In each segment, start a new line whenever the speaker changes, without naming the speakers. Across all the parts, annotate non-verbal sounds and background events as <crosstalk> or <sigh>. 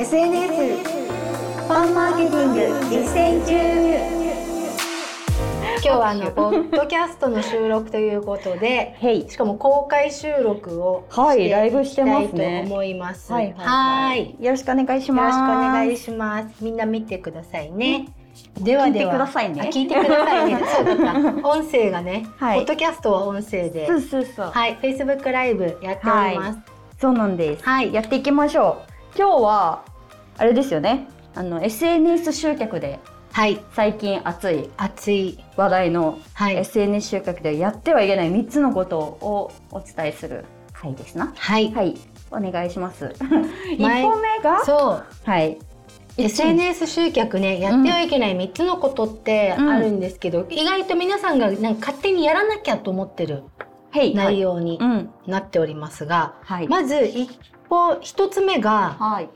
SNS ファンマーケティング実践中今日はあのポッドキャストの収録ということで、しかも公開収録を
はいライブしてます
ね。思います。
はい、はい、よろしくお願いします。
よろしくお願いします。みんな見てくださいね。
ではでは聞いてくださいね。
聞いてくださいね。<laughs> そうだ。音声がね、はい、ポッドキャストは音声で、
そうそうそう。
はい、Facebook ライブやっております。
そうなんです。はい、やっていきましょう。今日はあれですよね。あの SNS 集客で
はい。
最近熱い
熱い。
話題の、SNS 集客でやってはいけない3つのことをお伝えする回ですな。
はい。
はい。お願いします。一個目が
そう。
はい。
SNS 集客ねやってはいけない3つのことってあるんですけど、意外と皆さんがなんか勝手にやらなきゃと思ってるはい。内容になっておりますが、はい。まず方一つ目が、はい、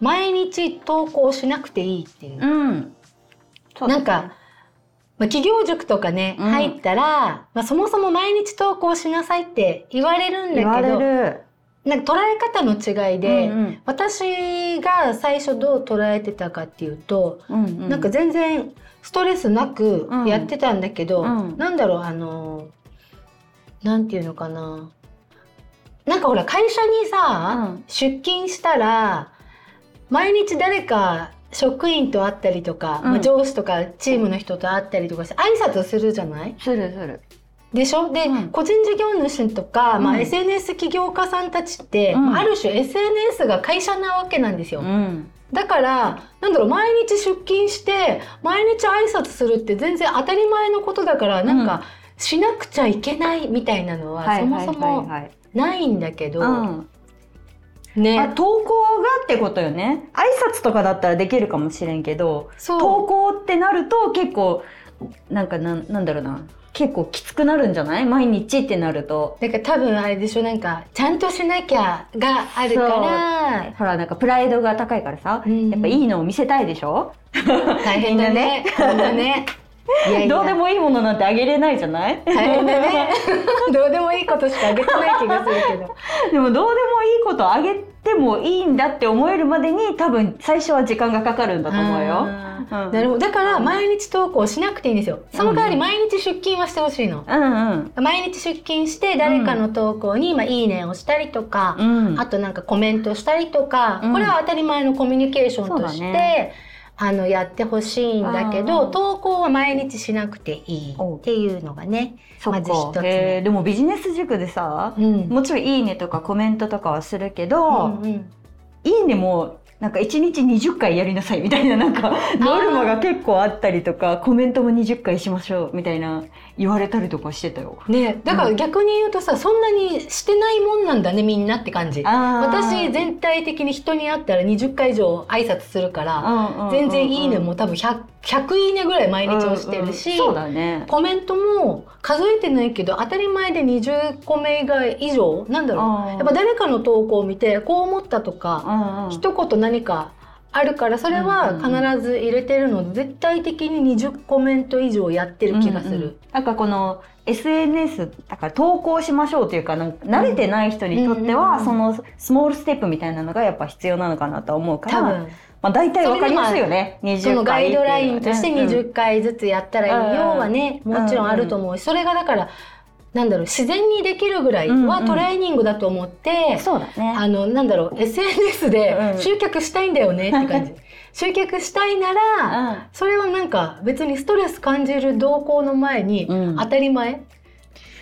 毎日投稿しなくていいっていう。うん。うね、なんか、まあ、企業塾とかね、入ったら、まあ、そもそも毎日投稿しなさいって言われるんだけどなんか捉え方の違いで、うんうん、私が最初どう捉えてたかっていうと、うんうん、なんか全然ストレスなくやってたんだけど、うん。うん、なんだろうあのなんていうのかな。なんかほら会社にさ、うん、出勤したら毎日誰か職員と会ったりとか、うん、まあ、上司とかチームの人と会ったりとかして挨拶するじゃない？
するする。
でしょ？で、うん、個人事業主とか、まあ、SNS 起業家さんたちって、ある種 SNS が会社なわけなんですよ。だからなんだろう毎日出勤して毎日挨拶するって全然当たり前のことだからなんかしなくちゃいけないみたいなのはそもそもないんだけど、
ね、あ投稿がってことよね。挨拶とかだったらできるかもしれんけど投稿ってなると結構なんかなんなんだろうな。結構きつくなるんじゃない？毎日ってなると。
だから多分あれでしょ。なんかちゃんとしなきゃがあるから。
ほらなんかプライドが高いからさ、うん、やっぱいいのを見せたいでしょ？
大変だね。<laughs> だね
いやいや。どうでもいいものなんてあげれないじゃない？
大変だね。<laughs> どうでもいいことしかあげてない気がするけど。
でもどうでもいいことあげてもいいんだって思えるまでに多分最初は時間がかかるんだと思うよ、
うん、なるほど。だから毎日投稿しなくていいんですよ。その代わり毎日出勤はしてほしいの、うんうん、毎日出勤して誰かの投稿に、まあ、いいねをしたりとか、うん、あとなんかコメントしたりとか、これは当たり前のコミュニケーションとして、あのやってほしいんだけど投稿は毎日しなくていいっていうのがねまず一つ目
でもビジネス塾でさ、うん、もちろん「いいね」とかコメントとかはするけど「うんうん、いいね」もなんか1日20回やりなさいみたいななんかノルマが結構あったりとかコメントも20回しましょうみたいな言われたりとかしてたよ。
ねだから逆に言うとさ、うん、そんなにしてないもんなんだねみんなって感じ。私全体的に人に会ったら20回以上挨拶するから、全然いいねも多分 100, 100いいねぐらい毎日押してるし、
うんうん、ね、
コメントも数えてないけど当たり前で20個目以上なんだろう。やっぱ誰かの投稿を見てこう思ったとか、一言何かあるからそれは必ず入れてるので、絶対的に20コメント以上やってる気がする。うんうん、
なんかこの SNS だから投稿しましょうというか慣れてない人にとっては、そのスモールステップみたいなのがやっぱ必要なのかなと思うから。多分まあ、大体わかりますよね。
そのガイドラインとして20回ずつやったらいいよはね、もちろんあると思うし、それがだからなんだろう自然にできるぐらいはトレーニングだと思って、
そうだね。
あのなんだろう SNS で集客したいんだよねって感じ。<laughs> 集客したいなら、それはなんか別にストレス感じる動向の前に当たり前、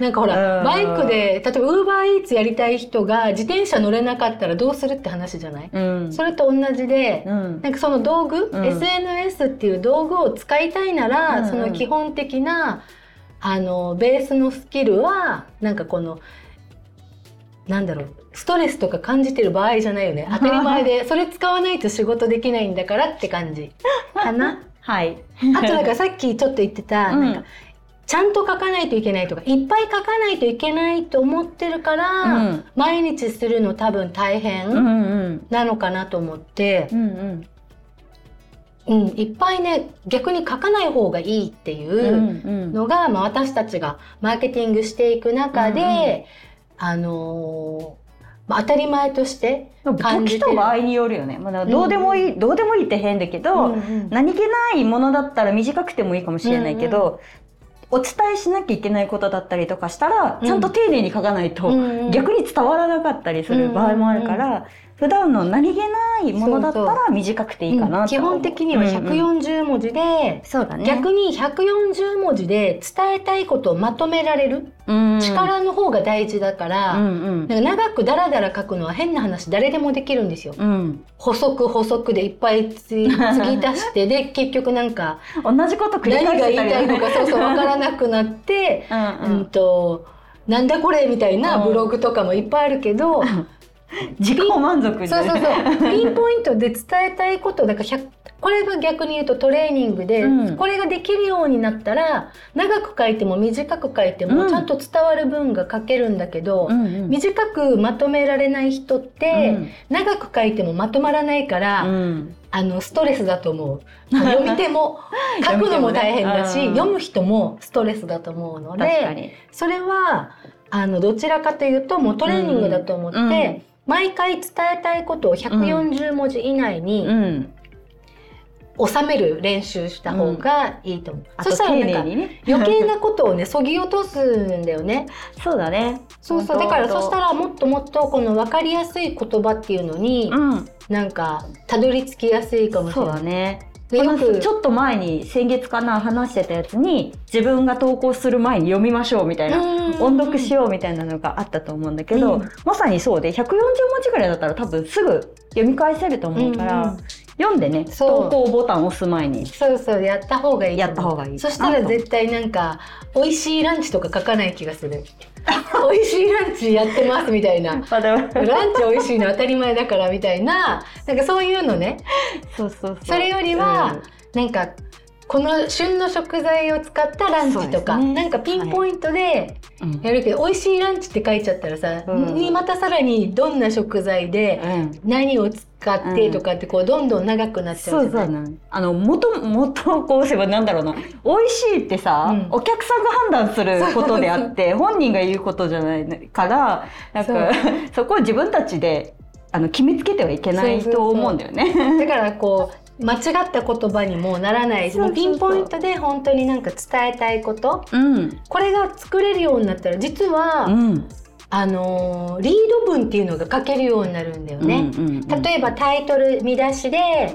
なんかほら、バイクで例えばウーバーイーツやりたい人が自転車乗れなかったらどうするって話じゃない、うん、それと同じで、うん、なんかその道具、うん、SNS っていう道具を使いたいなら、その基本的なあのベースのスキルはなんかこのなんだろうストレスとか感じてる場合じゃないよね。当たり前でそれ使わないと仕事できないんだからって感じ。<laughs> かな？
はい、
あとなんかさっきちょっと言ってた、うん、なんかちゃんと書かないといけないとかいっぱい書かないといけないと思ってるから、うん、毎日するの多分大変なのかなと思って、うんうんうん、いっぱいね逆に書かない方がいいっていうのが、うん。うん、まあ、私たちがマーケティングしていく中で、うんうん、あのまあ、当たり前として
感じてる。場合によるよね、まあ、どうでもいい、うん、どうでもいいって変だけど、うんうん、何気ないものだったら短くてもいいかもしれないけど、お伝えしなきゃいけないことだったりとかしたら、ちゃんと丁寧に書かないと、逆に伝わらなかったりする場合もあるから、普段の何気ないものだったら短くていいかな
と基本的には140文字で、うんうん、そうだね、逆に140文字で伝えたいことをまとめられる。力の方が大事だから、うんうん、か長くダラダラ書くのは変な話誰でもできるんですよ。うん、補足補足でいっぱいつぎ足してで <laughs> 結局なんか
同じこと繰り返
何が言いたいのかそうそう分からなくなってうん、うん。となんだこれみたいなブログとかもいっぱいあるけど。<laughs>
自己満足
でそうそうそう。<laughs> ピンポイントで伝えたいことだからこれが逆に言うとトレーニングで、うん、これができるようになったら長く書いても短く書いてもちゃんと伝わる文が書けるんだけど、うんうん、短くまとめられない人って、うん、長く書いてもまとまらないから、あのストレスだと思う。読み手も <laughs> 書くのも大変だし、ね、読む人もストレスだと思うのでそれはあのどちらかというともうトレーニングだと思って、毎回伝えたいことを140文字以内に、収める練習した方がいいと思う。うん、そしたらなんか、ね、余計なことをね、<laughs> そぎ落とすんだよね。
そうだね。
そうそう。だからそしたらもっともっとこの分かりやすい言葉っていうのに、うん、なんかたどり着きやすいかもしれない。
そうだね。ちょっと前に先月かな話してたやつに自分が投稿する前に読みましょうみたいな音読しようみたいなのがあったと思うんだけど、うん、まさにそうで140文字ぐらいだったら多分すぐ読み返せると思うから、うんうん、読んでね投稿ボタン押す前に。
そうそうやった方がいい
やった方がいい。
そしたら絶対なんか美味しいランチとか書かない気がする。<laughs> 美味しいランチやってますみたいな。ランチ美味しいの当たり前だからみたいななんかそういうのね。
そうそうそう。
それよりは、うん、なんかこの旬の食材を使ったランチとか、ね、なんかピンポイントでやるけど、はい、美味しいランチって書いちゃったらさ、うん、にまたさらにどんな食材で何を使ってとかってこうどんどん長くなっちゃうじゃない、うん、そうそう。
あの元元こうせばなんだろうな。美味しいってさ、うん、お客さんが判断することであって本人が言うことじゃないからなんかそこを自分たちであの決めつけてはいけないと思うんだよね。
だからこう間違った言葉にもならないしピンポイントで本当になんか伝えたいこと、うん、これが作れるようになったら実は、うん、あのリード文っていうのが書けるようになるんだよね。うんうんうん、例えばタイトル見出しで、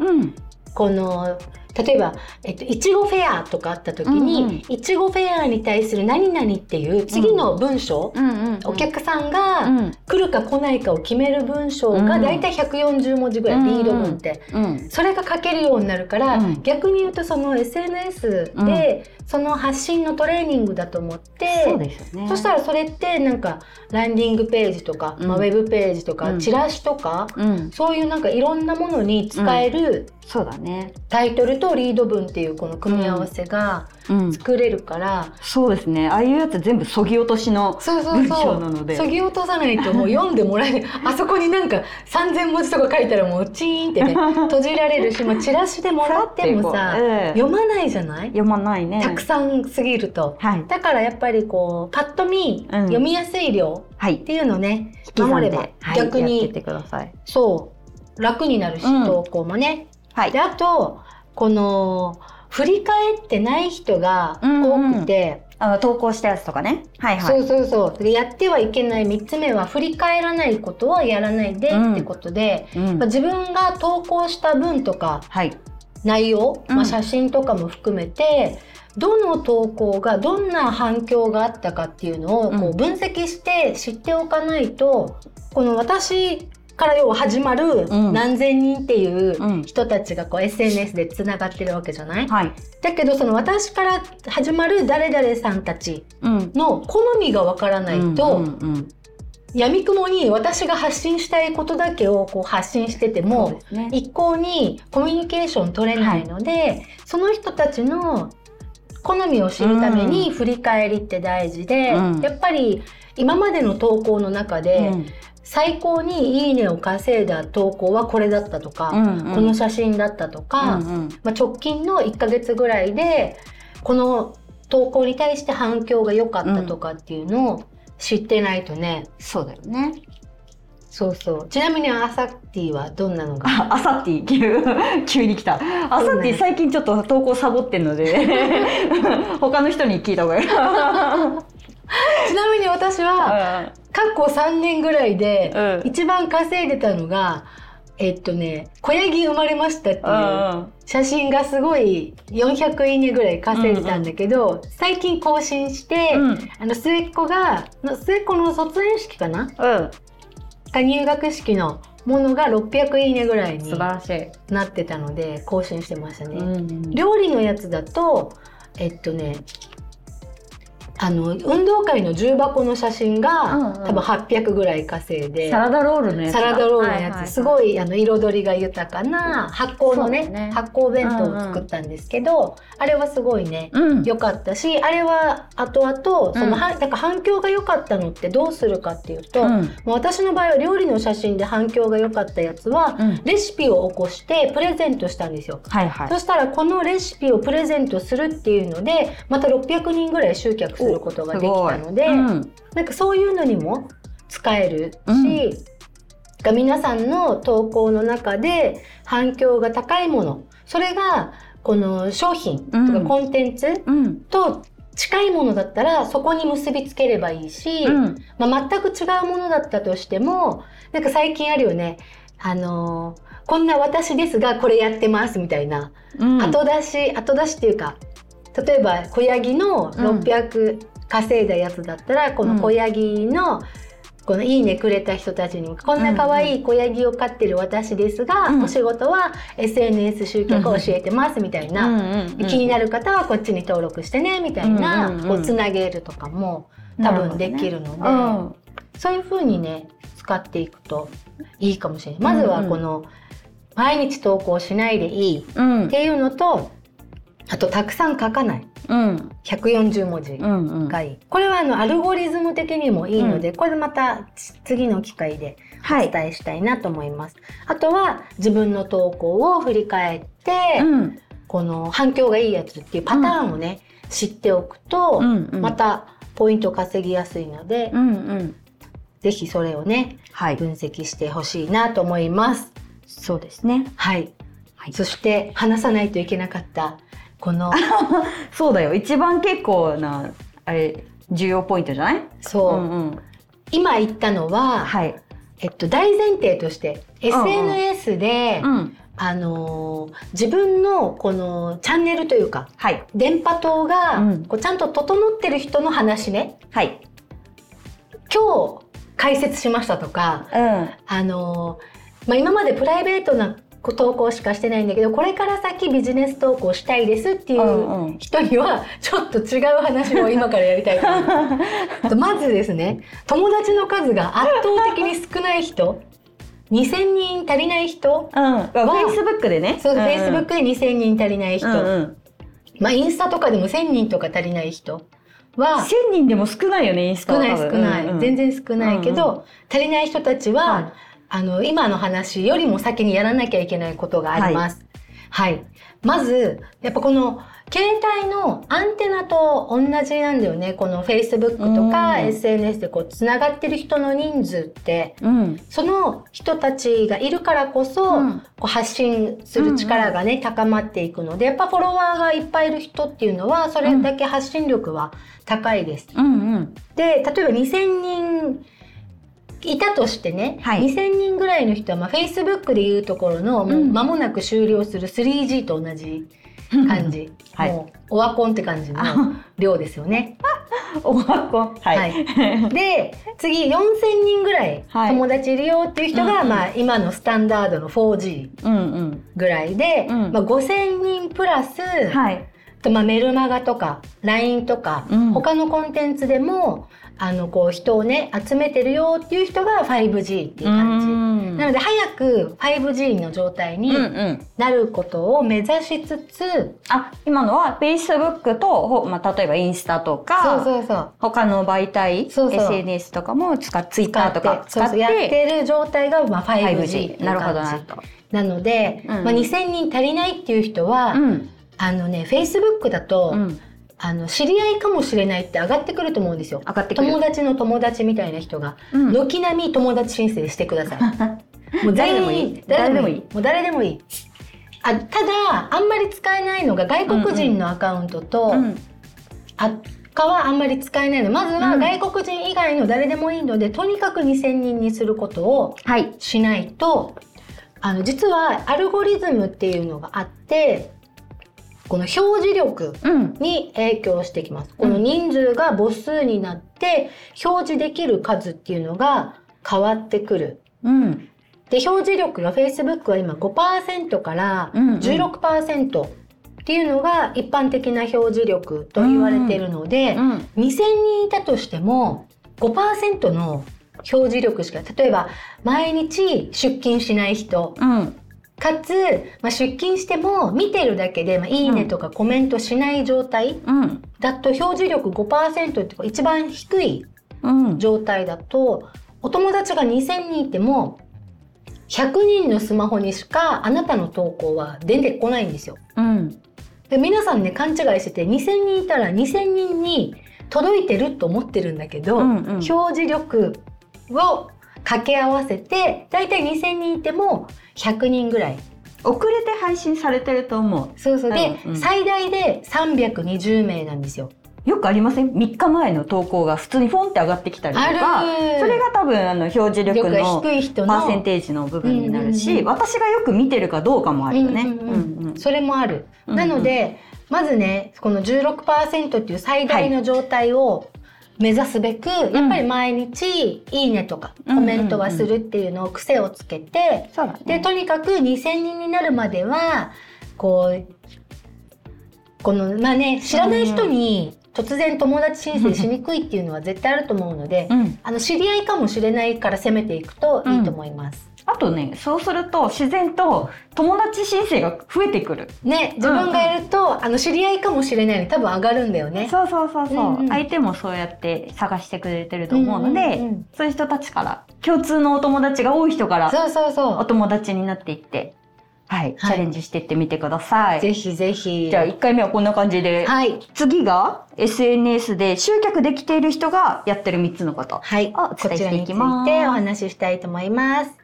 この例えば、えっと、いちごフェアとかあった時に、いちごフェアに対する何々っていう次の文章、うんうんうん、お客さんが来るか来ないかを決める文章が大体140文字ぐらい、うん、リード文って、うん、それが書けるようになるから、逆に言うとその SNS で、その発信のトレーニングだと思って、そうですよね、そしたらそれってなんかランディングページとか、まあ、ウェブページとか、チラシとか、そういうなんかいろんなものに使える、
そうだね。
タイトルとリード文っていうこの組み合わせが作れるから、うん、
そうですね。ああいうやつ全部そぎ落としの文章なので。
そぎ落とさないともう読んでもらえない。<laughs> あそこになんか3,000文字とか書いたらもうチーンってね <laughs> 閉じられるし、まあ、チラシでもらってもさ、えー、読まないじゃない？
読まないね。
たくさんすぎると、はい、だからやっぱりこうパッと見、うん、読みやすい量っていうのね、はい、守れば逆に、はい、そう楽になるし、うん、投稿もね。はい、であとこの振り返ってない人が多くて、
うん。うん、あの投稿したやつとかね。
はいはい。そうそうそう。やってはいけない。3つ目は振り返らないことはやらないでってことで、うん。うん、まあ、自分が投稿した文とか、はい、内容、まあ、写真とかも含めて、どの投稿がどんな反響があったかっていうのをこう分析して知っておかないと、この私から要は始まる何千人っていう人たちがこう SNS でつながってるわけじゃない、はい、だけどその私から始まる誰々さんたちの好みがわからないと、やみくもに私が発信したいことだけをこう発信してても、ね、一向にコミュニケーション取れないので、はい、その人たちの好みを知るために振り返りって大事で、うん、やっぱり今までの投稿の中で、うん。最高にいいねを稼いだ投稿はこれだったとか、うんうん、この写真だったとか、うんうん、まあ、直近の1ヶ月ぐらいでこの投稿に対して反響が良かったとかっていうのを知ってないとね、
そうだよね
そうそう。ちなみにアサティはどんなのが？
アサティ <laughs> 急に来た。アサティ最近ちょっと投稿サボってんので。<laughs> 他の人に聞いた方がいい。<laughs> ち
なみに私は過去3年ぐらいで一番稼いでたのが、えっとね子ヤギ生まれましたっていう写真がすごい400いいねぐらい稼いでたんだけど、うんうん、最近更新して、うん、あの末っ子が末っ子の卒園式かな、うんが入学式のものが600いいねぐらいになってたので更新してましたね。うん、料理のやつだとえっとねあの運動会の重箱の写真が、うんうん、多分800ぐらい稼いで
サラダロールの
やつサラダロールのやつ、すごいあの彩りが豊かな発酵のね、ね、発酵弁当を作ったんですけど、うんうん、あれはすごいね良、うん、かったしあれは後々その、うん、だから反響が良かったのってどうするかっていうと、うん、もう私の場合は料理の写真で反響が良かったやつは、レシピを起こしてプレゼントしたんですよ、はいはい、そしたらこのレシピをプレゼントするっていうのでまた600人ぐらい集客するることができたので、うん、なんかそういうのにも使えるし、うん、皆さんの投稿の中で反響が高いもの。それがこの商品とかコンテンツと近いものだったらそこに結びつければいいし、うん、まあ、全く違うものだったとしてもなんか最近あるよね。あのー、こんな私ですがこれやってますみたいな、うん、後出し後出しっていうか例えば小ヤギの600稼いだやつだったら、うん、この小ヤギの、このいいねくれた人たちにこんな可愛い小ヤギを飼ってる私ですが、うん、お仕事は SNS 集客を教えてますみたいな、気になる方はこっちに登録してねみたいな、こうつなげるとかも多分できるので、ね。うん、そういうふうにね使っていくといいかもしれない。まずはこの、毎日投稿しないでいいっていうのと、あとたくさん書かない。うん、140文字がいい、うん。うん、これはあのアルゴリズム的にもいいので、うん、これまた次の機会でお伝えしたいなと思います、はい、あとは自分の投稿を振り返って、うん、この反響がいいやつっていうパターンをね、知っておくと、うんうん、またポイント稼ぎやすいので、うんうん、ぜひそれをね、はい、分析してほしいなと思います。
そうですね。
はい、はい、そして話さないといけなかったこの。<laughs>
そうだよ。一番結構なあれ重要ポイントじゃない？
そう、うんうん、今言ったのは、はい、えっと、大前提として SNS で、うん。うん、あのー、自分のこのチャンネルというか、はい、電波塔が、うん、こうちゃんと整ってる人の話ね、はい、今日解説しましたとか、うん、あのー、まあ、今までプライベートな投稿しかしてないんだけどこれから先ビジネス投稿したいですっていう人にはちょっと違う話を <laughs> 今からやりたいと思いますまずですね友達の数が圧倒的に少ない人2000人足りない人は、
うん、Facebook でね。
そう、うん、Facebook で2000人足りない人、うんうん、まあインスタとかでも1000人とか足りない人は
1000人でも少ないよねインスタ
少ない少ない、うんうん、全然少ないけど、うんうん、足りない人たちは、はいあの、今の話よりも先にやらなきゃいけないことがあります。はい。はい、まず、やっぱこの、携帯のアンテナと同じなんだよね。この Facebook とか SNS でこう繋がってる人の人数って、うん、その人たちがいるからこそ、うん、こう発信する力がね、うん。うん、高まっていくので、やっぱフォロワーがいっぱいいる人っていうのは、それだけ発信力は高いです。うん。うん、で、例えば2000人いたとしてね、はい、2000人ぐらいの人は、まあ、Facebook でいうところの、もう間もなく終了する 3G と同じ感じ、<laughs> はい、もうオワコンって感じの量ですよね。<laughs>
オワコン、はい、はい、
で次4000人ぐらい友達いるよっていう人が、はい、まあ、今のスタンダードの 4G ぐらいで、うん。うん、まあ、5000人プラス、はい、とまあ、メルマガとか LINE とか、うん、他のコンテンツでもあのこう人をね集めてるよっていう人が 5G っていう感じ。なので早く 5G の状態になることを目指しつつ、うんうん、
あ今のは Facebook と、まあ、例えばインスタとかそうそうそう。他の媒体そうそう。SNS とかも使っ Twitter とか使って
やってる状態が、まあ、5G っていう感じ。なるほどな。となので、うん、まあ、2000人足りないっていう人は、うん、あのね Facebook だと、うんあの知り合いかもしれないって上がってくると思うんですよ。
上がってくる
友達の友達みたいな人が、軒並み友達申請してください。<laughs> もう誰でもいい。誰でもいい。もう誰でもいい。あただあんまり使えないのが外国人のアカウントと、うんうん、あかはあんまり使えないのまずは外国人以外の誰でもいいので、うん、とにかく2,000人にすることをしないと、はい、あの実はアルゴリズムっていうのがあってこの表示力に影響してきます。この人数が母数になって表示できる数っていうのが変わってくる。うん。で表示力が Facebook は今5%から16%っていうのが一般的な表示力と言われているので、うんうん、2,000人いたとしても5%の表示力しか例えば毎日出勤しない人、うん、かつ、まあ、出勤しても見てるだけで、まあ、いいねとかコメントしない状態だと表示力5%って一番低い状態だと、お友達が2,000人いても100人のスマホにしかあなたの投稿は出てこないんですよ。うん、で皆さんね勘違いしてて2,000人いたら2,000人に届いてると思ってるんだけど、うんうん、表示力を掛け合わせてだいたい2,000人いても100人ぐらい。
遅れて配信されてると思う。
そうそう。で、うんうん、最大で320名なんですよ。
よくありません？3日前の投稿が普通にフォンって上がってきたりとかそれが多分あの表示力のパーセンテージの部分になるし、うんうんうん、私がよく見てるかどうかもあるよね。うん
うんうん、それもある、うんうん、なのでまずねこの16%っていう最大の状態を目指すべく、はい、やっぱり毎日「いいね」とかコメントはするっていうのを癖をつけて、うんうんうん、でとにかく2,000人になるまではこうこのまあね知らない人に突然友達申請しにくいっていうのは絶対あると思うので、うん、あの知り合いかもしれないから攻めていくといいと思います。
あとねそうすると自然と友達申請が増えてくる。
ね自分がやると、うんうん、あの知り合いかもしれないのに多分上がるんだよね。
そうそうそうそう、うんうん、相手もそうやって探してくれてると思うので、うんうんうん、そういう人たちから共通のお友達が多い人からそうそうそうお友達になっていってはい、チャレンジしていってみてください。
ぜひぜひ。
じゃあ1回目はこんな感じで。はい。次が SNS で集客できている人がやってる3つのこと。
はい。をお伝えしていきます。こちらについてお話ししたいと思います。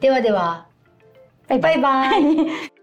ではでは。
バイバイ。バイバイ